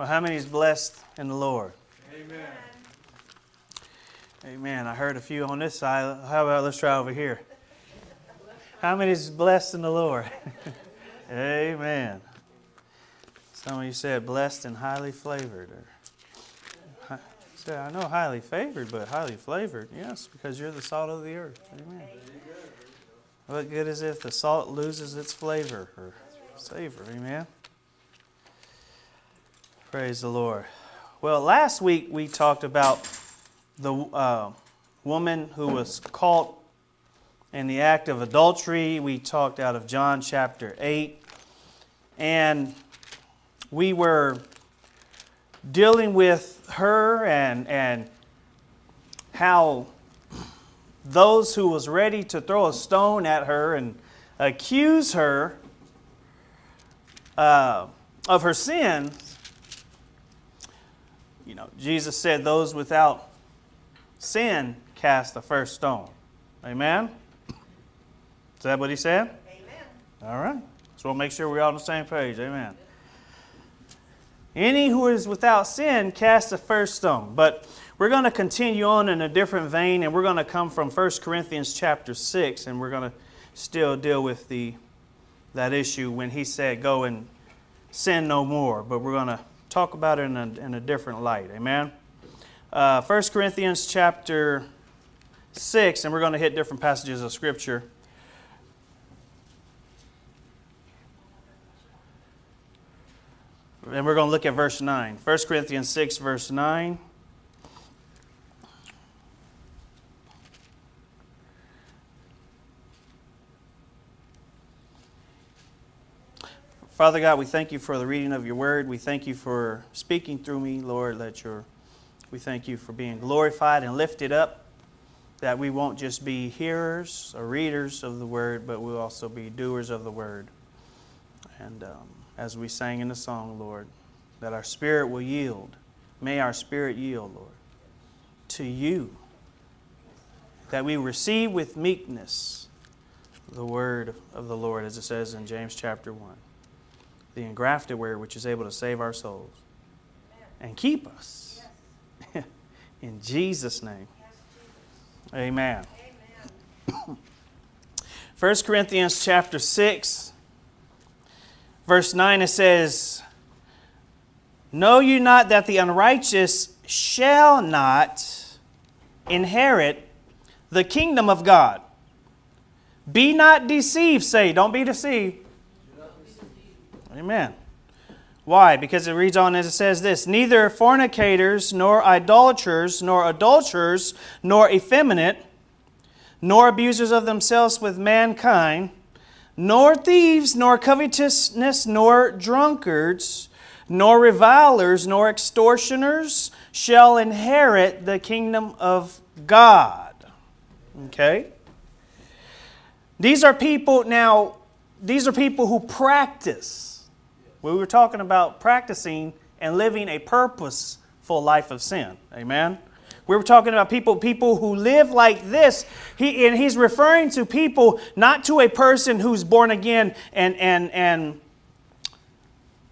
Well, how many is blessed in the Lord? Amen. Amen. I heard a few on this side. How about let's try over here? How many is blessed in the Lord? Amen. Some of you said blessed and highly flavored. Or, said, I know highly favored, but highly flavored. Yes, because you're the salt of the earth. Amen. What good is it if the salt loses its flavor or savor? Amen. Praise the Lord. Well, last week we talked about the uh, woman who was caught in the act of adultery. We talked out of John chapter 8. And we were dealing with her and, and how those who was ready to throw a stone at her and accuse her uh, of her sins you know, Jesus said, Those without sin cast the first stone. Amen? Is that what he said? Amen. All right. So we'll make sure we're all on the same page. Amen. Any who is without sin cast the first stone. But we're going to continue on in a different vein, and we're going to come from 1 Corinthians chapter 6, and we're going to still deal with the that issue when he said, Go and sin no more. But we're going to talk about it in a, in a different light. Amen? Uh, 1 Corinthians chapter 6, and we're going to hit different passages of Scripture. And we're going to look at verse 9. 1 Corinthians 6, verse 9. Father God, we thank you for the reading of your word. We thank you for speaking through me, Lord. Let your we thank you for being glorified and lifted up. That we won't just be hearers or readers of the word, but we'll also be doers of the word. And um, as we sang in the song, Lord, that our spirit will yield. May our spirit yield, Lord, to you. That we receive with meekness the word of the Lord, as it says in James chapter 1 the engrafted word which is able to save our souls and keep us. In Jesus' name. Amen. Amen. 1 Corinthians chapter 6, verse 9, it says, Know you not that the unrighteous shall not inherit the kingdom of God? Be not deceived, say, don't be deceived. Amen. Why? Because it reads on as it says this Neither fornicators, nor idolaters, nor adulterers, nor effeminate, nor abusers of themselves with mankind, nor thieves, nor covetousness, nor drunkards, nor revilers, nor extortioners shall inherit the kingdom of God. Okay? These are people, now, these are people who practice we were talking about practicing and living a purposeful life of sin. Amen. We were talking about people, people who live like this. He, and he's referring to people, not to a person who's born again and, and, and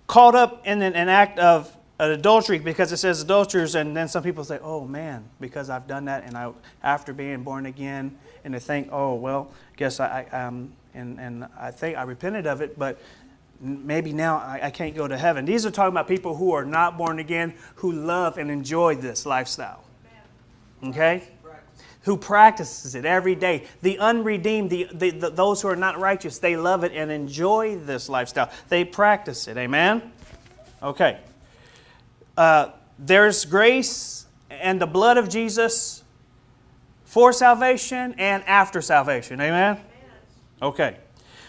caught up in an, an act of adultery because it says adulterers, and then some people say, "Oh man, because I've done that, and I after being born again, and they think, oh well, guess I, I um, and and I think I repented of it, but maybe now I, I, can't go to heaven. These are talking about people who are not born again, who love and enjoy this lifestyle. Okay? Who practices it every day. The unredeemed, the, the, the, those who are not righteous, they love it and enjoy this lifestyle. They practice it. Amen? Okay. Uh, there's grace and the blood of Jesus for salvation and after salvation. Amen? Okay.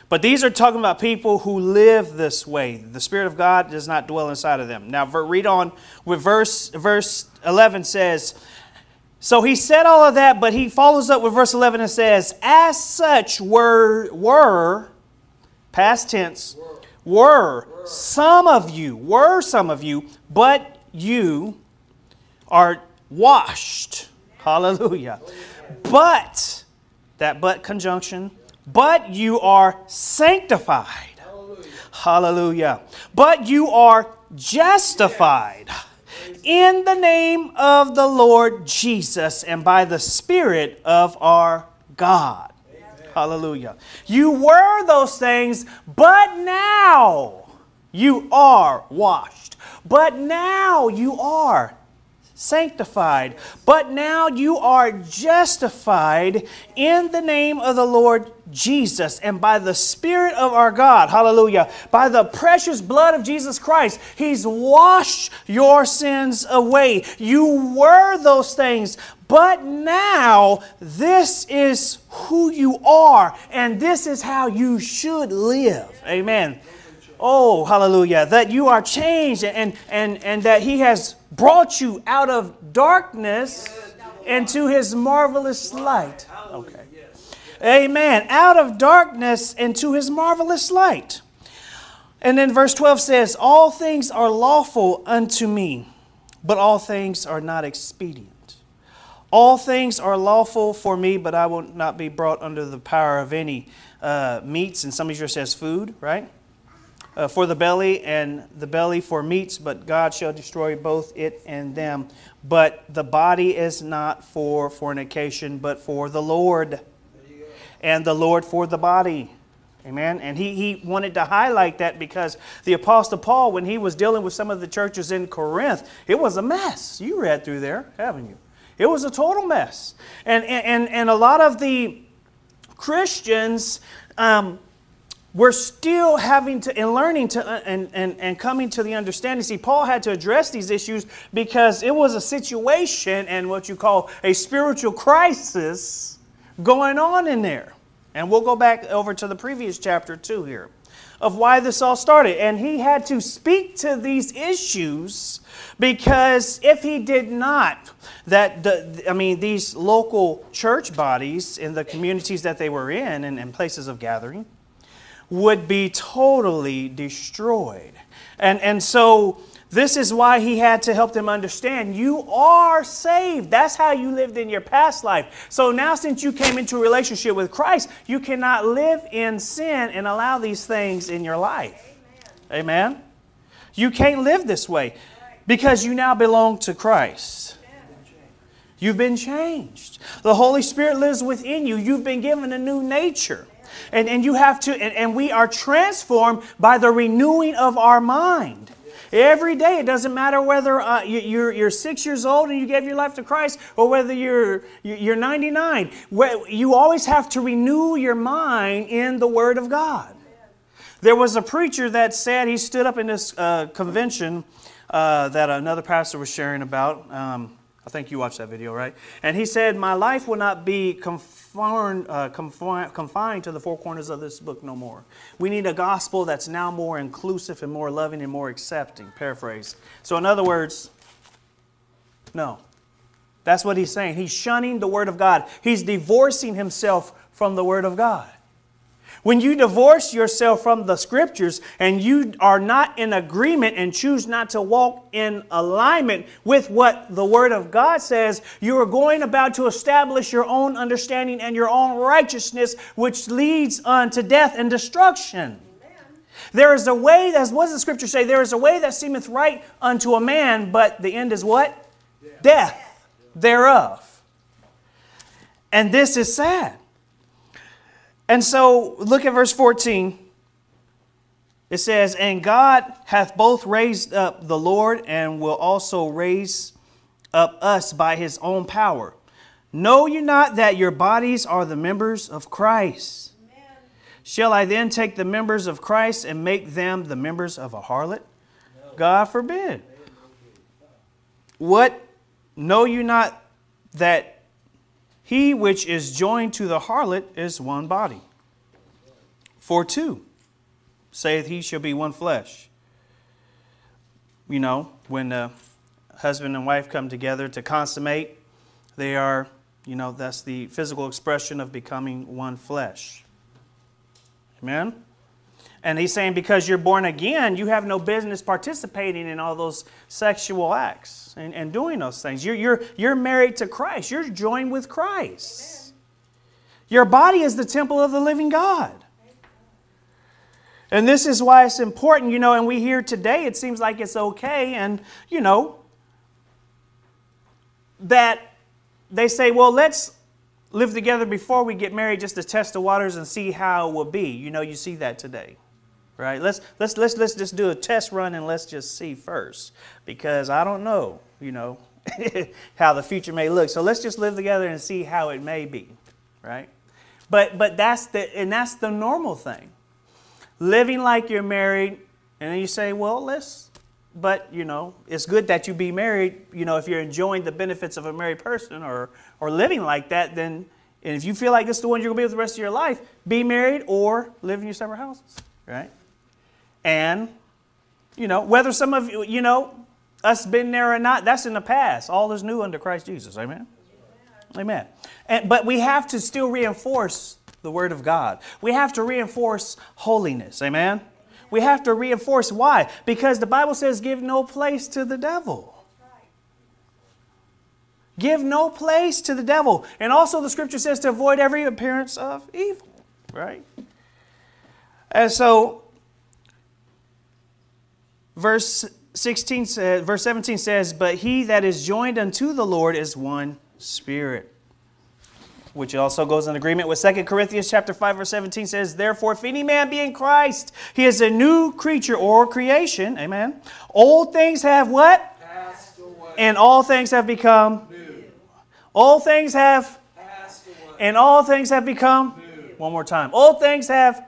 But these are talking about people who live this way. The Spirit of God does not dwell inside of them. Now, read on with verse, verse 11 says, So he said all of that, but he follows up with verse 11 and says, As such were, were past tense, were some of you, were some of you, but you are washed. Hallelujah. But, that but conjunction, but you are sanctified. Hallelujah. Hallelujah. But you are justified in the name of the Lord Jesus and by the Spirit of our God. Hallelujah. You were those things, but now you are washed. But now you are sanctified. But now you are justified in the name of the Lord Jesus and by the Spirit of our God. Hallelujah. By the precious blood of Jesus Christ, He's washed your sins away. You were those things, but now this is who you are, and this is how you should live. Amen. Oh, hallelujah. That you are changed and, and, and that He has brought you out of darkness into His marvelous light. Okay. Amen. Out of darkness into His marvelous light. And then verse 12 says, All things are lawful unto me, but all things are not expedient. All things are lawful for me, but I will not be brought under the power of any uh, meats. And some of you says food, right? Uh, for the belly, and the belly for meats, but God shall destroy both it and them. But the body is not for fornication, but for the Lord, and the Lord for the body. Amen. And he, he wanted to highlight that because the Apostle Paul, when he was dealing with some of the churches in Corinth, it was a mess. You read through there, haven't you? It was a total mess. And, and, and a lot of the Christians, um, we're still having to and learning to uh, and, and, and coming to the understanding. See paul had to address these issues because it was a situation and what you call a spiritual crisis going on in there. And we'll go back over to the previous chapter too here of why this all started. And he had to speak to these issues because if he did not that the, i mean these local church bodies in the communities that they were in and, and places of gathering would be totally destroyed. And, and so this is why he had to help them understand you are saved. That's how you lived in your past life. So now, since you came into a relationship with Christ, you cannot live in sin and allow these things in your life. Amen. Amen? You can't live this way because you now belong to Christ. You've been changed. The Holy Spirit lives within you. You've been given a new nature. And, and you have to, and, and we are transformed by the renewing of our mind. Every day, it doesn't matter whether uh, you, are you're six years old and you gave your life to Christ or whether you're, you're 99. You always have to renew your mind in the Word of God. There was a preacher that said, he stood up in this uh, convention uh, that another pastor was sharing about. Um, I think you watched that video, right? And he said, My life will not be confined, uh, confined, confined to the four corners of this book no more. We need a gospel that's now more inclusive and more loving and more accepting. Paraphrase. So, in other words, no. That's what he's saying. He's shunning the Word of God, he's divorcing himself from the Word of God. When you divorce yourself from the scriptures and you are not in agreement and choose not to walk in alignment with what the Word of God says, you are going about to establish your own understanding and your own righteousness, which leads unto death and destruction. There is a way, as what does the scripture say? There is a way that seemeth right unto a man, but the end is what? Death, death thereof. And this is sad. And so look at verse 14. It says, And God hath both raised up the Lord and will also raise up us by his own power. Know you not that your bodies are the members of Christ? Amen. Shall I then take the members of Christ and make them the members of a harlot? No. God forbid. What know you not that he which is joined to the harlot is one body. For two saith he shall be one flesh. You know, when the husband and wife come together to consummate, they are, you know, that's the physical expression of becoming one flesh. Amen? And he's saying because you're born again, you have no business participating in all those sexual acts and, and doing those things. You're, you're, you're married to Christ, you're joined with Christ. Your body is the temple of the living God. And this is why it's important, you know, and we hear today it seems like it's okay, and, you know, that they say, well, let's live together before we get married just to test the waters and see how it will be. You know, you see that today. Right? Let's let's let's let's just do a test run and let's just see first. Because I don't know, you know, how the future may look. So let's just live together and see how it may be. Right? But but that's the and that's the normal thing. Living like you're married, and then you say, well, let's but you know it's good that you be married you know if you're enjoying the benefits of a married person or or living like that then and if you feel like this is the one you're to be with the rest of your life be married or live in your separate houses right and you know whether some of you you know us been there or not that's in the past all is new under christ jesus amen amen and, but we have to still reinforce the word of god we have to reinforce holiness amen we have to reinforce why? Because the Bible says, give no place to the devil. Give no place to the devil. And also, the scripture says to avoid every appearance of evil, right? And so, verse 16 says, verse 17 says, But he that is joined unto the Lord is one spirit which also goes in agreement with 2 Corinthians chapter 5 verse 17 says, "Therefore if any man be in Christ, he is a new creature or creation." Amen. Old things have what? And all things have become new. All things have and all things have become new. One more time. Old things have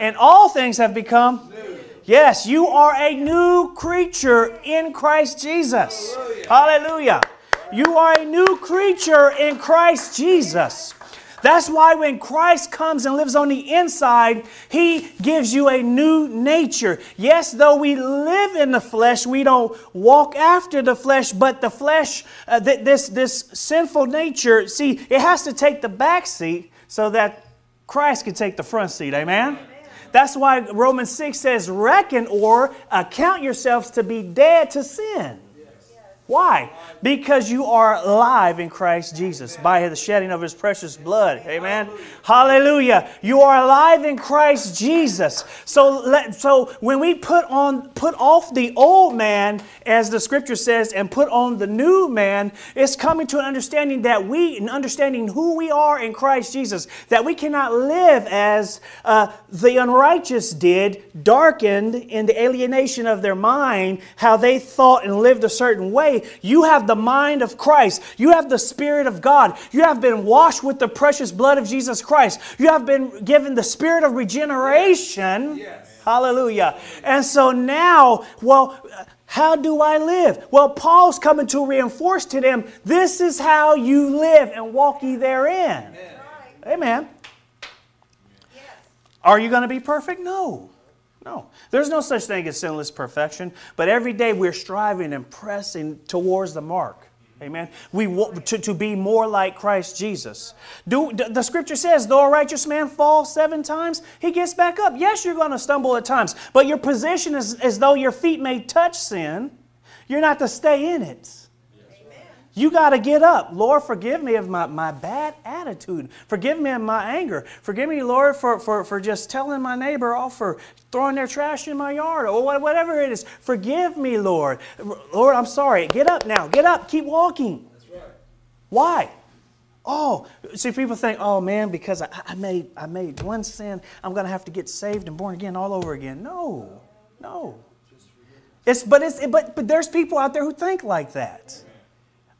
and all things have become new. Yes, you are a new creature in Christ Jesus. Hallelujah. Hallelujah. You are a new creature in Christ Jesus. That's why when Christ comes and lives on the inside, He gives you a new nature. Yes, though we live in the flesh, we don't walk after the flesh, but the flesh, uh, th- this, this sinful nature, see, it has to take the back seat so that Christ can take the front seat. Amen? Amen. That's why Romans 6 says, Reckon or account yourselves to be dead to sin. Why? Because you are alive in Christ Jesus by the shedding of his precious blood. Amen. Hallelujah. You are alive in Christ Jesus. So let, so when we put on put off the old man as the scripture says and put on the new man, it's coming to an understanding that we and understanding who we are in Christ Jesus, that we cannot live as uh, the unrighteous did, darkened in the alienation of their mind, how they thought and lived a certain way you have the mind of Christ. You have the Spirit of God. You have been washed with the precious blood of Jesus Christ. You have been given the Spirit of regeneration. Yes. Hallelujah. And so now, well, how do I live? Well, Paul's coming to reinforce to them this is how you live and walk ye therein. Amen. Amen. Are you going to be perfect? No. There's no such thing as sinless perfection, but every day we're striving and pressing towards the mark. Amen. We want to, to be more like Christ Jesus. Do, the scripture says, though a righteous man falls seven times, he gets back up. Yes, you're going to stumble at times, but your position is as though your feet may touch sin. You're not to stay in it. You got to get up. Lord, forgive me of my, my bad attitude. Forgive me of my anger. Forgive me, Lord, for, for, for just telling my neighbor off for throwing their trash in my yard or whatever it is. Forgive me, Lord. Lord, I'm sorry. Get up now. Get up. Keep walking. That's right. Why? Oh, see, people think, oh man, because I, I made I made one sin, I'm going to have to get saved and born again all over again. No, no. It's but it's but but there's people out there who think like that.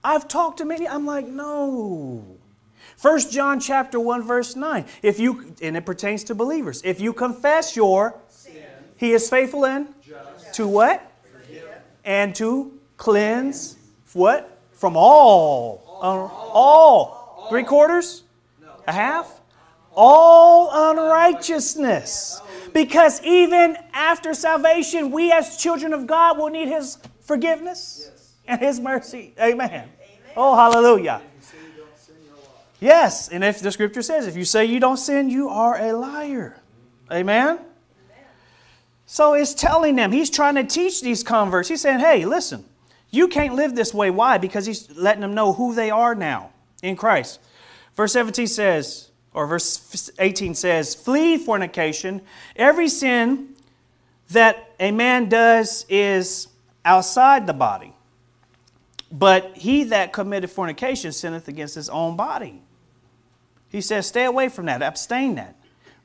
I've talked to many, I'm like, no. First John chapter 1, verse 9. If you and it pertains to believers, if you confess your sin, he is faithful and just. to what? Forgive. And to cleanse what? From all. All. all. all. Three quarters? No. A half? All unrighteousness. Because even after salvation, we as children of God will need his forgiveness and his mercy. Amen. Oh, hallelujah. Yes, and if the scripture says, if you say you don't sin, you are a liar. Amen? So it's telling them, he's trying to teach these converts. He's saying, hey, listen, you can't live this way. Why? Because he's letting them know who they are now in Christ. Verse 17 says, or verse 18 says, Flee fornication. Every sin that a man does is outside the body. But he that committed fornication sinneth against his own body. He says, Stay away from that, abstain that.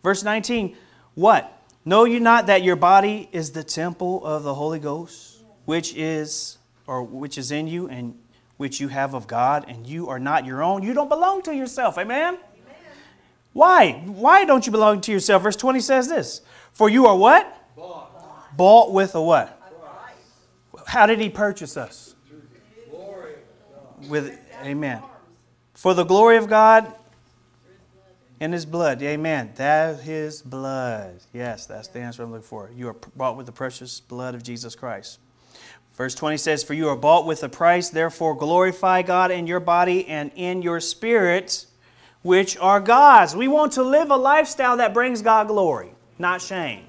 Verse 19, what? Know you not that your body is the temple of the Holy Ghost, which is or which is in you and which you have of God, and you are not your own? You don't belong to yourself. Amen? Amen. Why? Why don't you belong to yourself? Verse 20 says this. For you are what? Bought. Bought with a what? How did he purchase us? With Amen. For the glory of God in his blood. Amen. That his blood. Yes, that's the answer I'm looking for. You are bought with the precious blood of Jesus Christ. Verse 20 says, For you are bought with a price, therefore glorify God in your body and in your spirit, which are God's. We want to live a lifestyle that brings God glory, not shame.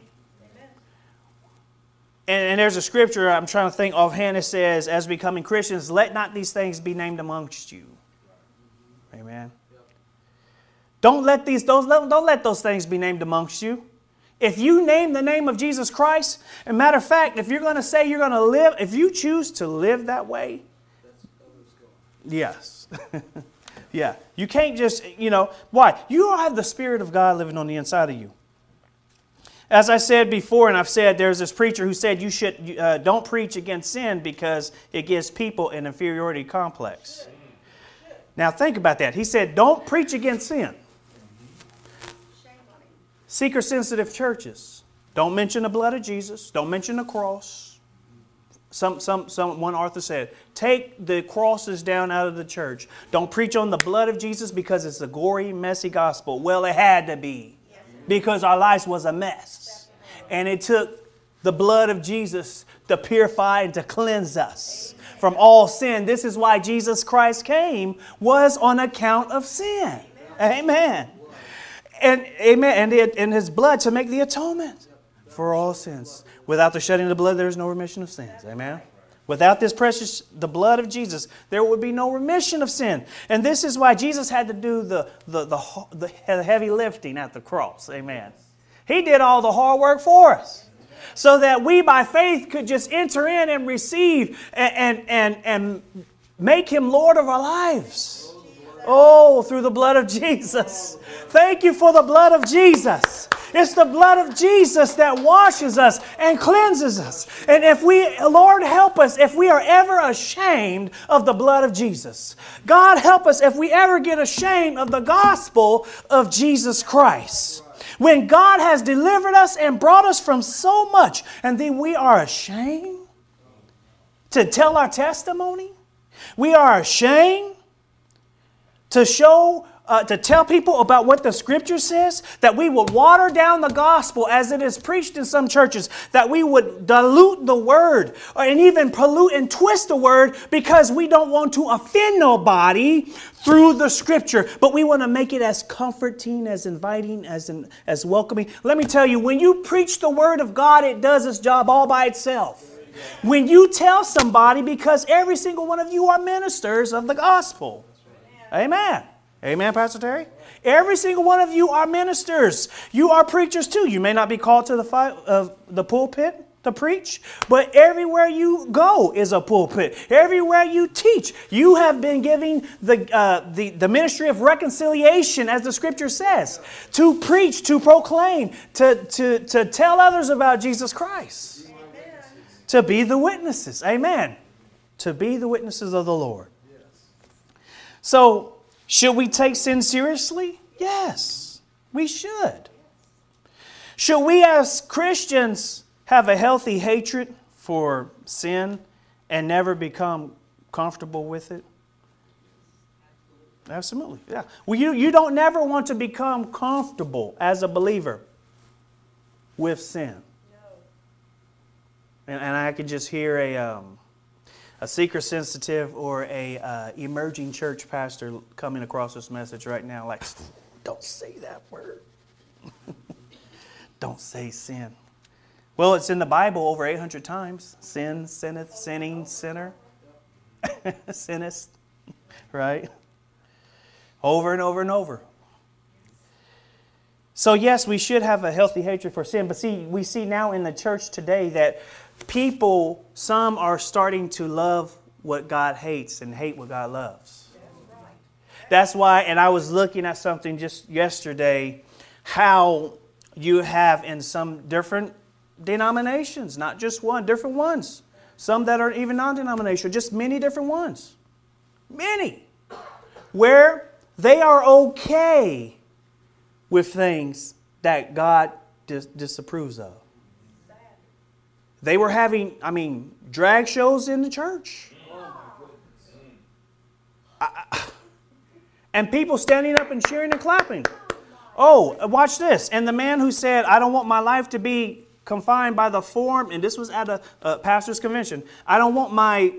And, and, there's a scripture I'm trying to think offhand. It says, As becoming Christians, let not these things be named amongst you. Amen. Don't let these those don't let those things be named amongst you. If you name the name of Jesus Christ, and matter of fact, if you're going to say you're going to live, if you choose to live that way, yes. yeah. You can't just, you know, why? You don't have the Spirit of God living on the inside of you. As I said before, and I've said, there's this preacher who said you should uh, don't preach against sin because it gives people an inferiority complex. Now think about that. He said, don't preach against sin. Seeker sensitive churches. Don't mention the blood of Jesus. Don't mention the cross. Some, some, some, one author said, take the crosses down out of the church. Don't preach on the blood of Jesus because it's a gory, messy gospel. Well, it had to be because our lives was a mess. And it took the blood of Jesus to purify and to cleanse us from all sin. This is why Jesus Christ came, was on account of sin. Amen and amen, and, it, and his blood to make the atonement for all sins. Without the shedding of the blood, there is no remission of sins. Amen. Without this precious, the blood of Jesus, there would be no remission of sin. And this is why Jesus had to do the, the, the, the heavy lifting at the cross. Amen. He did all the hard work for us so that we by faith could just enter in and receive and, and, and, and make him Lord of our lives. Oh, through the blood of Jesus. Thank you for the blood of Jesus. It's the blood of Jesus that washes us and cleanses us. And if we, Lord, help us if we are ever ashamed of the blood of Jesus. God, help us if we ever get ashamed of the gospel of Jesus Christ. When God has delivered us and brought us from so much, and then we are ashamed to tell our testimony, we are ashamed to show, uh, to tell people about what the scripture says, that we would water down the gospel as it is preached in some churches, that we would dilute the word or, and even pollute and twist the word because we don't want to offend nobody through the scripture, but we want to make it as comforting, as inviting, as, in, as welcoming. Let me tell you, when you preach the word of God, it does its job all by itself. When you tell somebody, because every single one of you are ministers of the gospel. Amen. Amen, Pastor Terry? Every single one of you are ministers. You are preachers too. You may not be called to the, fi- uh, the pulpit to preach, but everywhere you go is a pulpit. Everywhere you teach, you have been giving the, uh, the, the ministry of reconciliation, as the scripture says, to preach, to proclaim, to, to, to tell others about Jesus Christ, Amen. to be the witnesses. Amen. To be the witnesses of the Lord. So, should we take sin seriously? Yes, we should. Should we as Christians have a healthy hatred for sin and never become comfortable with it? Absolutely, yeah. Well, you, you don't never want to become comfortable as a believer with sin. And, and I could just hear a, um, a seeker sensitive or a uh, emerging church pastor coming across this message right now like don't say that word. Don't say sin. Well it's in the bible over 800 times. Sin sinneth sinning sinner. Sinnest right? Over and over and over. So, yes, we should have a healthy hatred for sin, but see, we see now in the church today that people, some are starting to love what God hates and hate what God loves. That's why, and I was looking at something just yesterday, how you have in some different denominations, not just one, different ones. Some that are even non denominational, just many different ones. Many. Where they are okay with things that God dis- disapproves of. They were having, I mean, drag shows in the church. And people standing up and cheering and clapping. Oh, watch this. And the man who said, I don't want my life to be confined by the form, and this was at a, a pastor's convention, I don't want my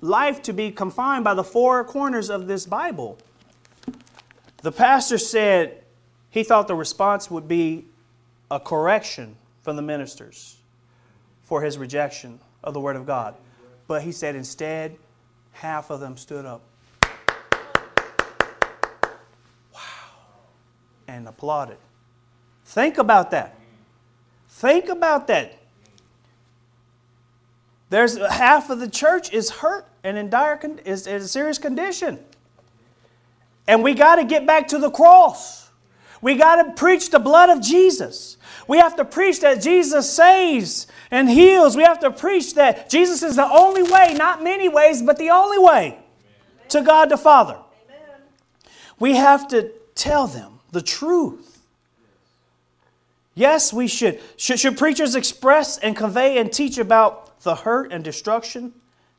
life to be confined by the four corners of this Bible. The pastor said he thought the response would be a correction from the ministers for his rejection of the Word of God. But he said instead, half of them stood up. Wow. And applauded. Think about that. Think about that. There's half of the church is hurt and in dire is in a serious condition. And we got to get back to the cross. We got to preach the blood of Jesus. We have to preach that Jesus saves and heals. We have to preach that Jesus is the only way, not many ways, but the only way to God the Father. We have to tell them the truth. Yes, we should. Should, should preachers express and convey and teach about the hurt and destruction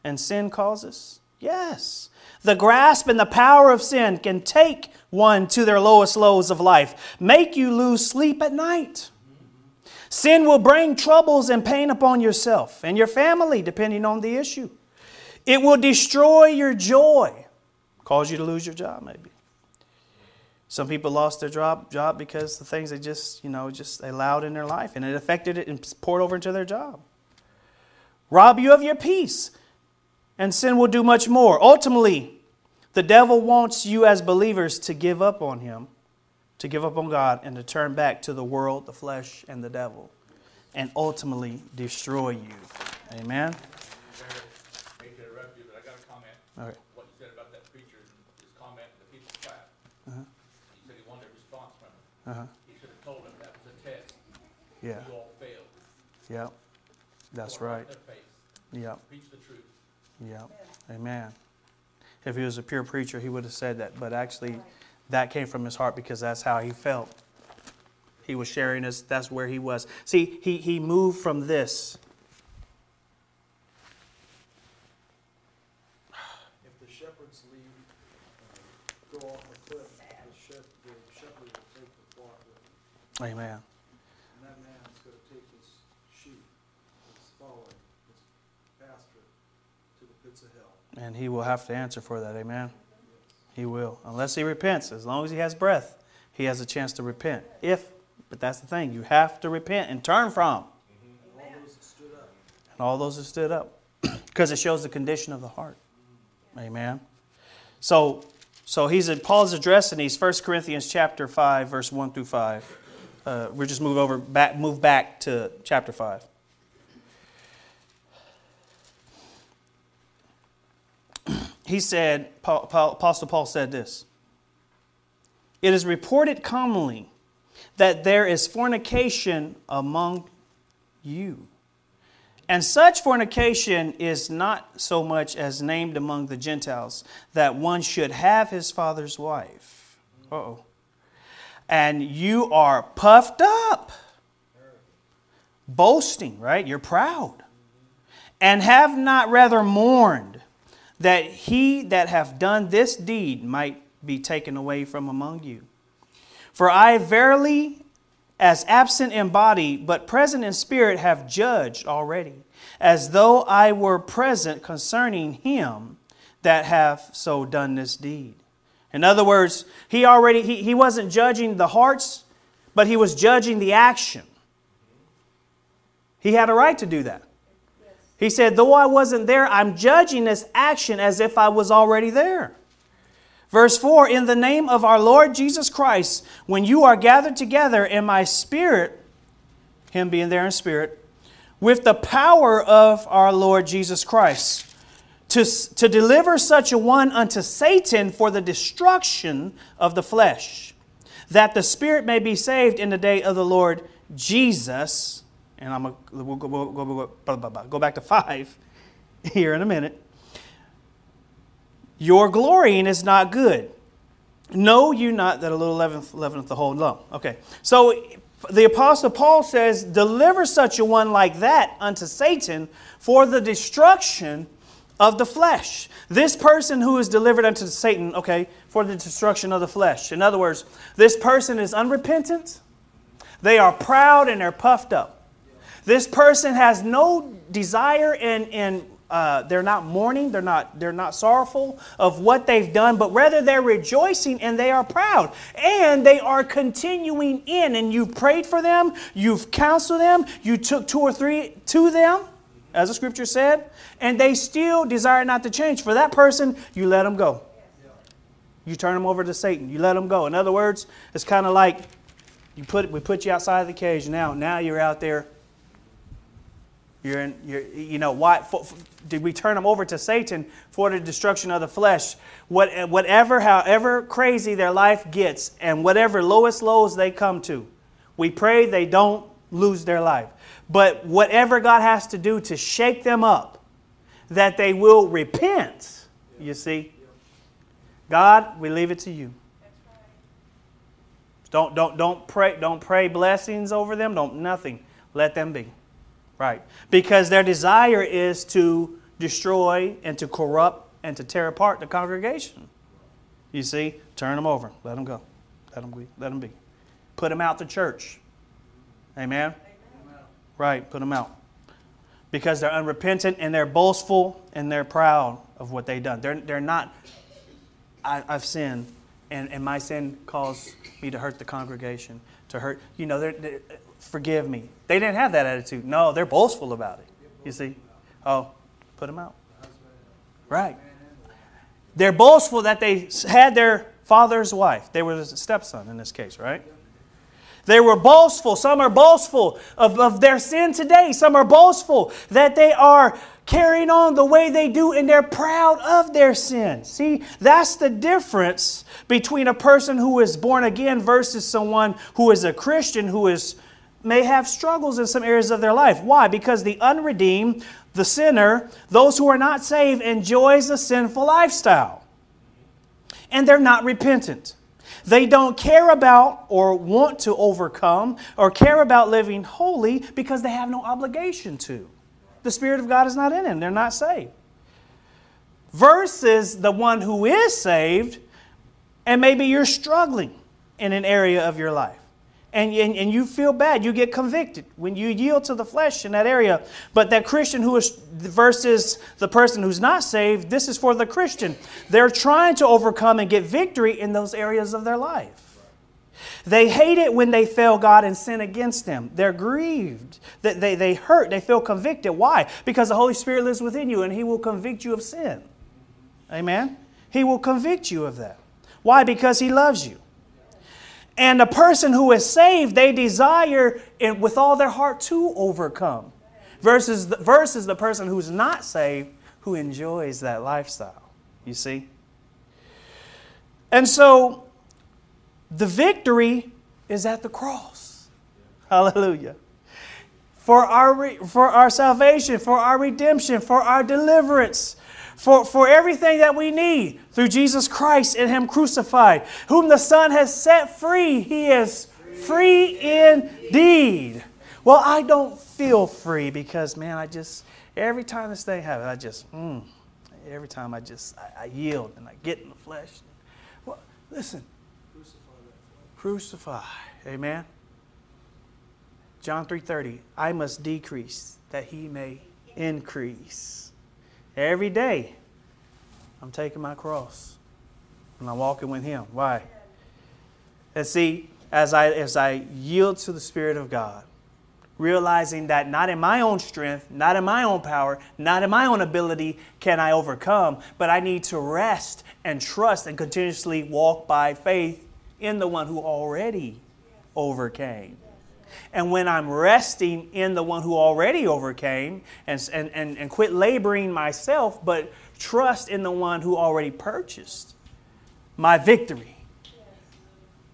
and sin causes? Yes. The grasp and the power of sin can take one to their lowest lows of life, make you lose sleep at night. Sin will bring troubles and pain upon yourself and your family, depending on the issue. It will destroy your joy, cause you to lose your job, maybe. Some people lost their job, job because the things they just, you know, just allowed in their life and it affected it and poured over into their job. Rob you of your peace, and sin will do much more. Ultimately, the devil wants you as believers to give up on him to give up on God and to turn back to the world, the flesh, and the devil, and ultimately destroy you. Amen. All right. What you said about that preacher, his comment, the people clapped. Uh-huh. He said he wanted a response from him. Uh-huh. He should have told him that was a test. Yeah. You all failed. Yep. That's right. Yep. Preach the truth. Yep. Amen. If he was a pure preacher, he would have said that. But actually, that came from his heart because that's how he felt. He was sharing us, that's where he was. See, he, he moved from this. If the shepherds leave, uh, go off a cliff, the shepherd, the shepherd will take the flock with him. Amen. And that man's gonna take his sheep, his following, his pastor, to the pits of hell. And he will have to answer for that. Amen. He will. Unless he repents. As long as he has breath, he has a chance to repent. If, but that's the thing, you have to repent and turn from. And all those that stood up. Because it shows the condition of the heart. Amen. So so he's Paul's addressing these 1 Corinthians chapter 5, verse 1 through 5. Uh, we'll just move over back move back to chapter 5. He said, Paul, Paul, Apostle Paul said this It is reported commonly that there is fornication among you. And such fornication is not so much as named among the Gentiles that one should have his father's wife. oh. And you are puffed up, boasting, right? You're proud. And have not rather mourned that he that hath done this deed might be taken away from among you. For I verily, as absent in body, but present in spirit, have judged already, as though I were present concerning him that hath so done this deed. In other words, he already he, he wasn't judging the hearts, but he was judging the action. He had a right to do that. He said, Though I wasn't there, I'm judging this action as if I was already there. Verse 4 In the name of our Lord Jesus Christ, when you are gathered together in my spirit, him being there in spirit, with the power of our Lord Jesus Christ, to, to deliver such a one unto Satan for the destruction of the flesh, that the spirit may be saved in the day of the Lord Jesus. And I'm gonna, we'll go, we'll go, we'll go, go back to five here in a minute. Your glorying is not good. Know you not that a little leaveneth, leaveneth the whole lump. Okay, so the Apostle Paul says, Deliver such a one like that unto Satan for the destruction of the flesh. This person who is delivered unto Satan, okay, for the destruction of the flesh. In other words, this person is unrepentant, they are proud, and they're puffed up. This person has no desire and, uh, they're not mourning, they're not, they're not sorrowful of what they've done, but rather they're rejoicing and they are proud. And they are continuing in. And you've prayed for them, you've counseled them, you took two or three to them, as the scripture said, and they still desire not to change. For that person, you let them go. You turn them over to Satan. You let them go. In other words, it's kind of like you put, we put you outside of the cage. Now, now you're out there you're in, you're, you know, why for, for, did we turn them over to Satan for the destruction of the flesh? What, whatever, however crazy their life gets, and whatever lowest lows they come to, we pray they don't lose their life. But whatever God has to do to shake them up, that they will repent, you see. God, we leave it to you. Don't, don't, don't, pray, don't pray blessings over them. Don't nothing. Let them be. Right. Because their desire is to destroy and to corrupt and to tear apart the congregation. You see, turn them over. Let them go. Let them be. Let them be. Put them out the church. Amen? Amen. Right. Put them out. Because they're unrepentant and they're boastful and they're proud of what they've done. They're, they're not, I, have sinned and, and my sin caused me to hurt the congregation, to hurt, you know, they're, they're forgive me. They didn't have that attitude. No, they're boastful about it. You see? Oh, put them out. Right. They're boastful that they had their father's wife. They were the stepson in this case, right? They were boastful. Some are boastful of, of their sin today. Some are boastful that they are carrying on the way they do and they're proud of their sin. See, that's the difference between a person who is born again versus someone who is a Christian who is may have struggles in some areas of their life. Why? Because the unredeemed, the sinner, those who are not saved, enjoys a sinful lifestyle. And they're not repentant. They don't care about or want to overcome or care about living holy because they have no obligation to. The Spirit of God is not in them. They're not saved. Versus the one who is saved, and maybe you're struggling in an area of your life and, and, and you feel bad. You get convicted when you yield to the flesh in that area. But that Christian who is versus the person who's not saved, this is for the Christian. They're trying to overcome and get victory in those areas of their life. They hate it when they fail God and sin against them. They're grieved. They, they, they hurt. They feel convicted. Why? Because the Holy Spirit lives within you and He will convict you of sin. Amen? He will convict you of that. Why? Because He loves you. And a person who is saved, they desire it with all their heart to overcome. Versus the, versus the person who's not saved who enjoys that lifestyle. You see? And so the victory is at the cross. Hallelujah. For our, for our salvation, for our redemption, for our deliverance, for, for everything that we need through Jesus Christ and Him crucified. Whom the Son has set free, He is free indeed. Well, I don't feel free because, man, I just, every time this thing happens, I just, mm, every time I just, I, I, yield and I get in the flesh. Well, listen, crucify, amen. John 3:30, I must decrease that he may increase. Every day, I'm taking my cross and I'm walking with Him. Why? And see, as I, as I yield to the Spirit of God, realizing that not in my own strength, not in my own power, not in my own ability can I overcome, but I need to rest and trust and continuously walk by faith in the one who already overcame. And when I'm resting in the one who already overcame and, and, and, and quit laboring myself, but trust in the one who already purchased my victory,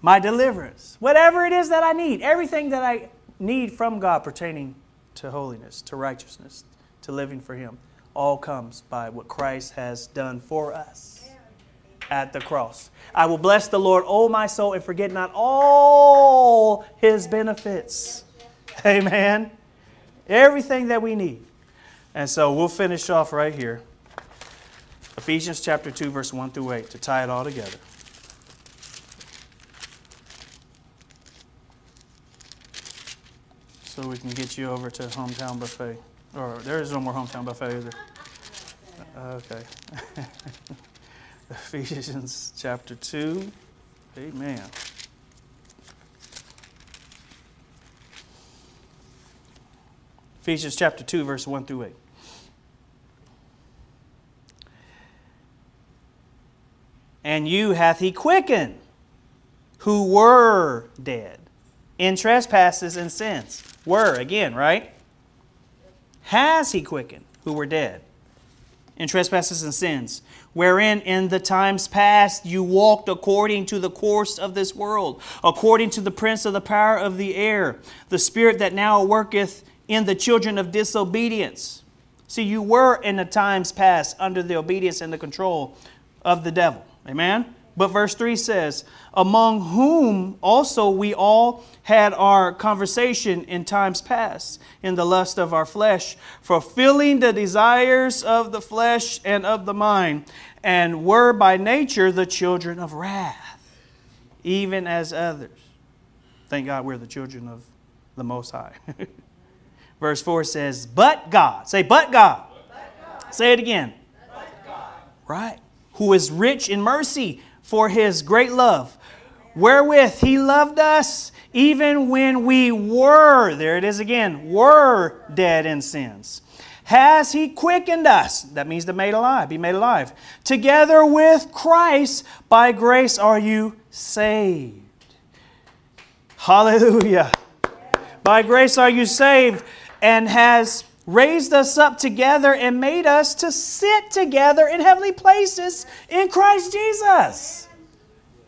my deliverance, whatever it is that I need, everything that I need from God pertaining to holiness, to righteousness, to living for Him, all comes by what Christ has done for us at the cross. I will bless the Lord, O my soul, and forget not all His benefits. Amen. Everything that we need. And so we'll finish off right here. Ephesians chapter 2, verse 1 through 8, to tie it all together. So we can get you over to Hometown Buffet. Or there is no more Hometown Buffet, is there? Uh, okay. Ephesians chapter 2. Amen. Ephesians chapter 2, verse 1 through 8. And you hath he quickened, who were dead in trespasses and sins. Were, again, right? Has he quickened, who were dead in trespasses and sins, wherein in the times past you walked according to the course of this world, according to the prince of the power of the air, the spirit that now worketh in the children of disobedience. See, you were in the times past under the obedience and the control of the devil. Amen? But verse 3 says, Among whom also we all had our conversation in times past, in the lust of our flesh, fulfilling the desires of the flesh and of the mind, and were by nature the children of wrath, even as others. Thank God we're the children of the Most High. Verse 4 says, But God. Say, But God. But God. Say it again. Right. Who is rich in mercy for his great love, wherewith he loved us even when we were, there it is again, were dead in sins. Has he quickened us? That means to made alive, be made alive. Together with Christ, by grace are you saved. Hallelujah. By grace are you saved, and has raised us up together and made us to sit together in heavenly places in Christ Jesus.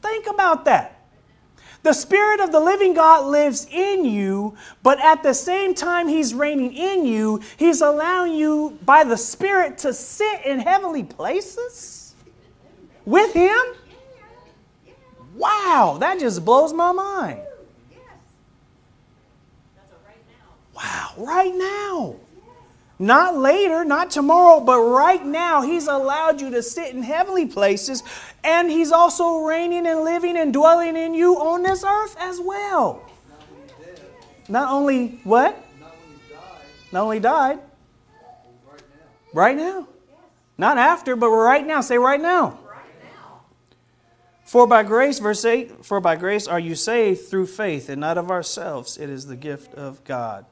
Think about that. The Spirit of the living God lives in you, but at the same time He's reigning in you, He's allowing you by the Spirit to sit in heavenly places with Him. Wow, that just blows my mind. Wow, right now. Not later, not tomorrow, but right now, He's allowed you to sit in heavenly places, and He's also reigning and living and dwelling in you on this earth as well. Not only what? Not only died. Right now. Not after, but right now. Say right now. For by grace, verse 8, for by grace are you saved through faith, and not of ourselves. It is the gift of God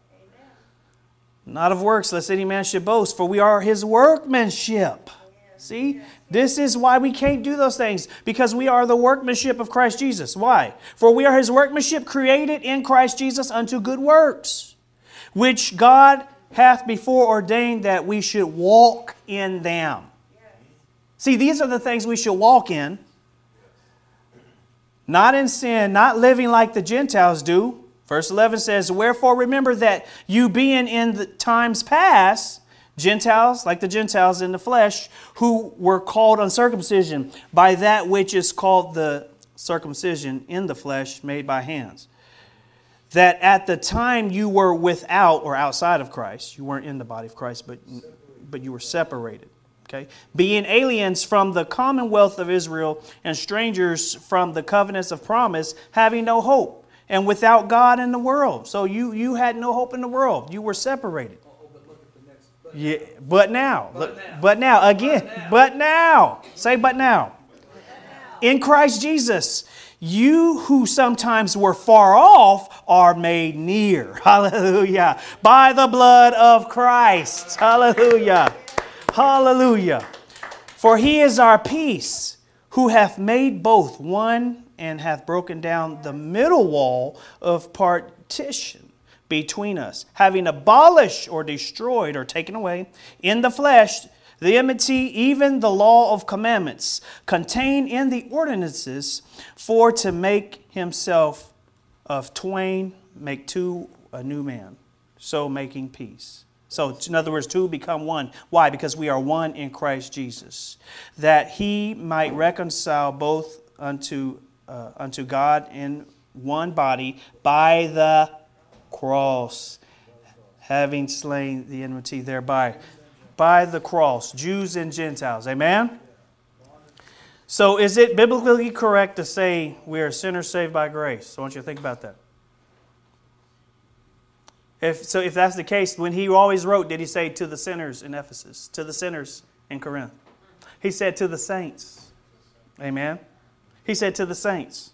not of works, lest any man should boast, for we are his workmanship. See? This is why we can't do those things, because we are the workmanship of Christ Jesus. Why? For we are his workmanship created in Christ Jesus unto good works, which God hath before ordained that we should walk in them. See, these are the things we should walk in. Not in sin, not living like the Gentiles do, Verse 11 says, Wherefore remember that you being in the times past, Gentiles, like the Gentiles in the flesh, who were called uncircumcision by that which is called the circumcision in the flesh made by hands. That at the time you were without or outside of Christ, you weren't in the body of Christ, but, but you were separated. Okay? Being aliens from the commonwealth of Israel and strangers from the covenants of promise, having no hope and without God in the world. So you, you had no hope in the world. You were separated. Oh, oh, yeah, but now, but now, but now again, but now. but now. Say, but now. In Christ Jesus, you who sometimes were far off are made near. Hallelujah. By the blood of Christ. Hallelujah. Hallelujah. For he is our peace, who hath made both one and hath broken down the middle wall of partition between us, having abolished or destroyed or taken away in the flesh the enmity, even the law of commandments contained in the ordinances, for to make himself of twain, make two a new man, so making peace. So, in other words, two become one. Why? Because we are one in Christ Jesus. That he might reconcile both unto, uh, unto God in one body by the cross, having slain the enmity thereby by the cross, Jews and Gentiles. Amen? So, is it biblically correct to say we are sinners saved by grace? I want you to think about that. If, so, if that's the case, when he always wrote, did he say to the sinners in Ephesus, to the sinners in Corinth? He said to the saints. Amen? He said to the saints.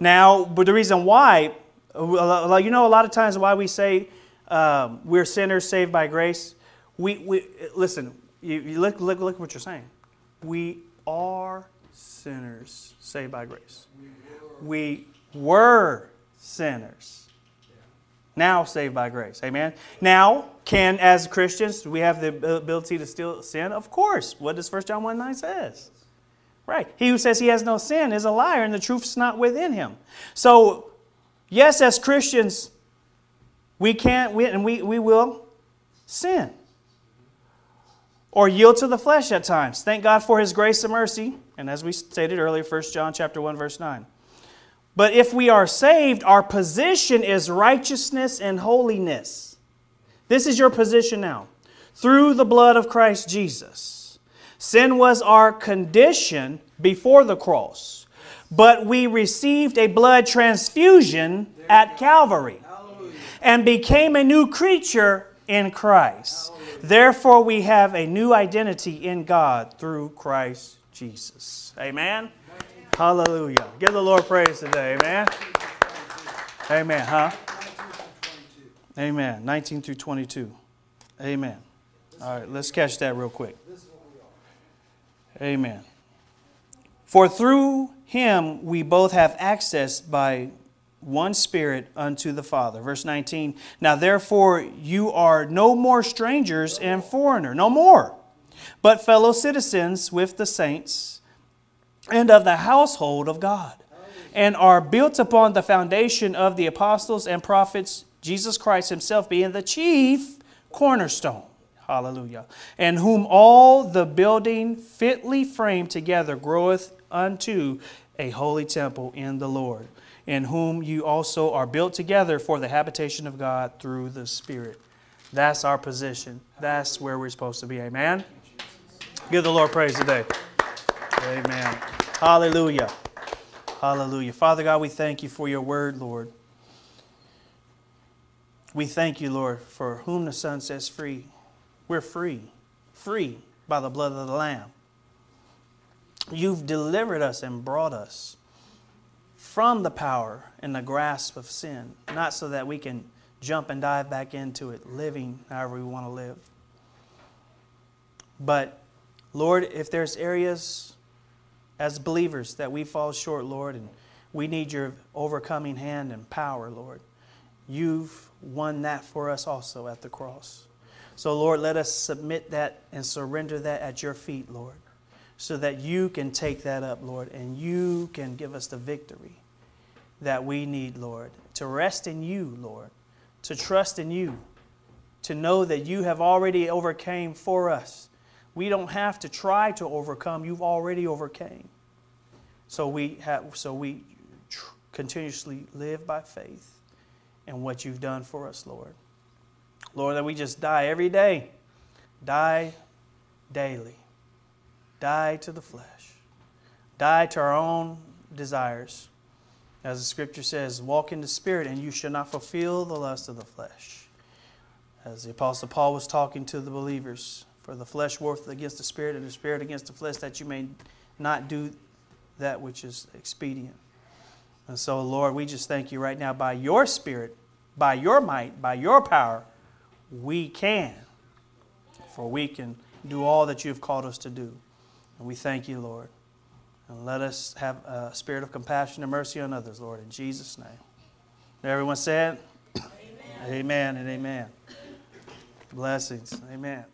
Now, but the reason why, you know, a lot of times why we say um, we're sinners saved by grace we, we listen, you, you look, look, look what you're saying. We are sinners saved by grace. We were sinners. Now saved by grace. Amen. Now, can as Christians we have the ability to still sin? Of course. What does 1 John 1 9 says? Right. He who says he has no sin is a liar and the truth is not within him. So, yes, as Christians, we can't, we, and we, we will sin or yield to the flesh at times. Thank God for his grace and mercy. And as we stated earlier, 1 John chapter 1 verse 9. But if we are saved, our position is righteousness and holiness. This is your position now. Through the blood of Christ Jesus. Sin was our condition before the cross, but we received a blood transfusion at Calvary and became a new creature in Christ. Therefore, we have a new identity in God through Christ Jesus. Amen? Hallelujah. Give the Lord praise today. Amen? Amen. Huh? Amen. 19 through 22. Amen. All right, let's catch that real quick. Amen. For through him we both have access by one spirit unto the Father. Verse 19 Now therefore you are no more strangers and foreigner, no more, but fellow citizens with the saints and of the household of God, and are built upon the foundation of the apostles and prophets, Jesus Christ Himself being the chief cornerstone. Hallelujah. And whom all the building fitly framed together groweth unto a holy temple in the Lord in whom you also are built together for the habitation of God through the Spirit. That's our position. That's where we're supposed to be. Amen. Give the Lord praise today. Amen. Hallelujah. Hallelujah. Father God, we thank you for your word, Lord. We thank you, Lord, for whom the Son sets free. We're free, free by the blood of the Lamb. You've delivered us and brought us from the power and the grasp of sin, not so that we can jump and dive back into it, living however we want to live. But, Lord, if there's areas as believers that we fall short, Lord, and we need your overcoming hand and power, Lord, you've won that for us also at the cross. So, Lord, let us submit that and surrender that at your feet, Lord, so that you can take that up, Lord, and you can give us the victory that we need, Lord. To rest in you, Lord. To trust in you. To know that you have already overcame for us. We don't have to try to overcome. You've already overcame. So we have so we tr- continuously live by faith in what you've done for us, Lord. Lord, that we just die every day. Die daily. Die to the flesh. Die to our own desires as the scripture says, walk in the Spirit, and you shall not fulfill the lust of the flesh. As the Apostle Paul was talking to the believers, for the flesh warreth against the Spirit, and the Spirit against the flesh, that you may not do that which is expedient. And so, Lord, we just thank you right now by your Spirit, by your might, by your power, we can. For we can do all that you've called us to do. And we thank you, Lord. And let us have a spirit of compassion and mercy on others, Lord, in Jesus' name. Everyone said, Amen. Amen and amen. Blessings. Amen.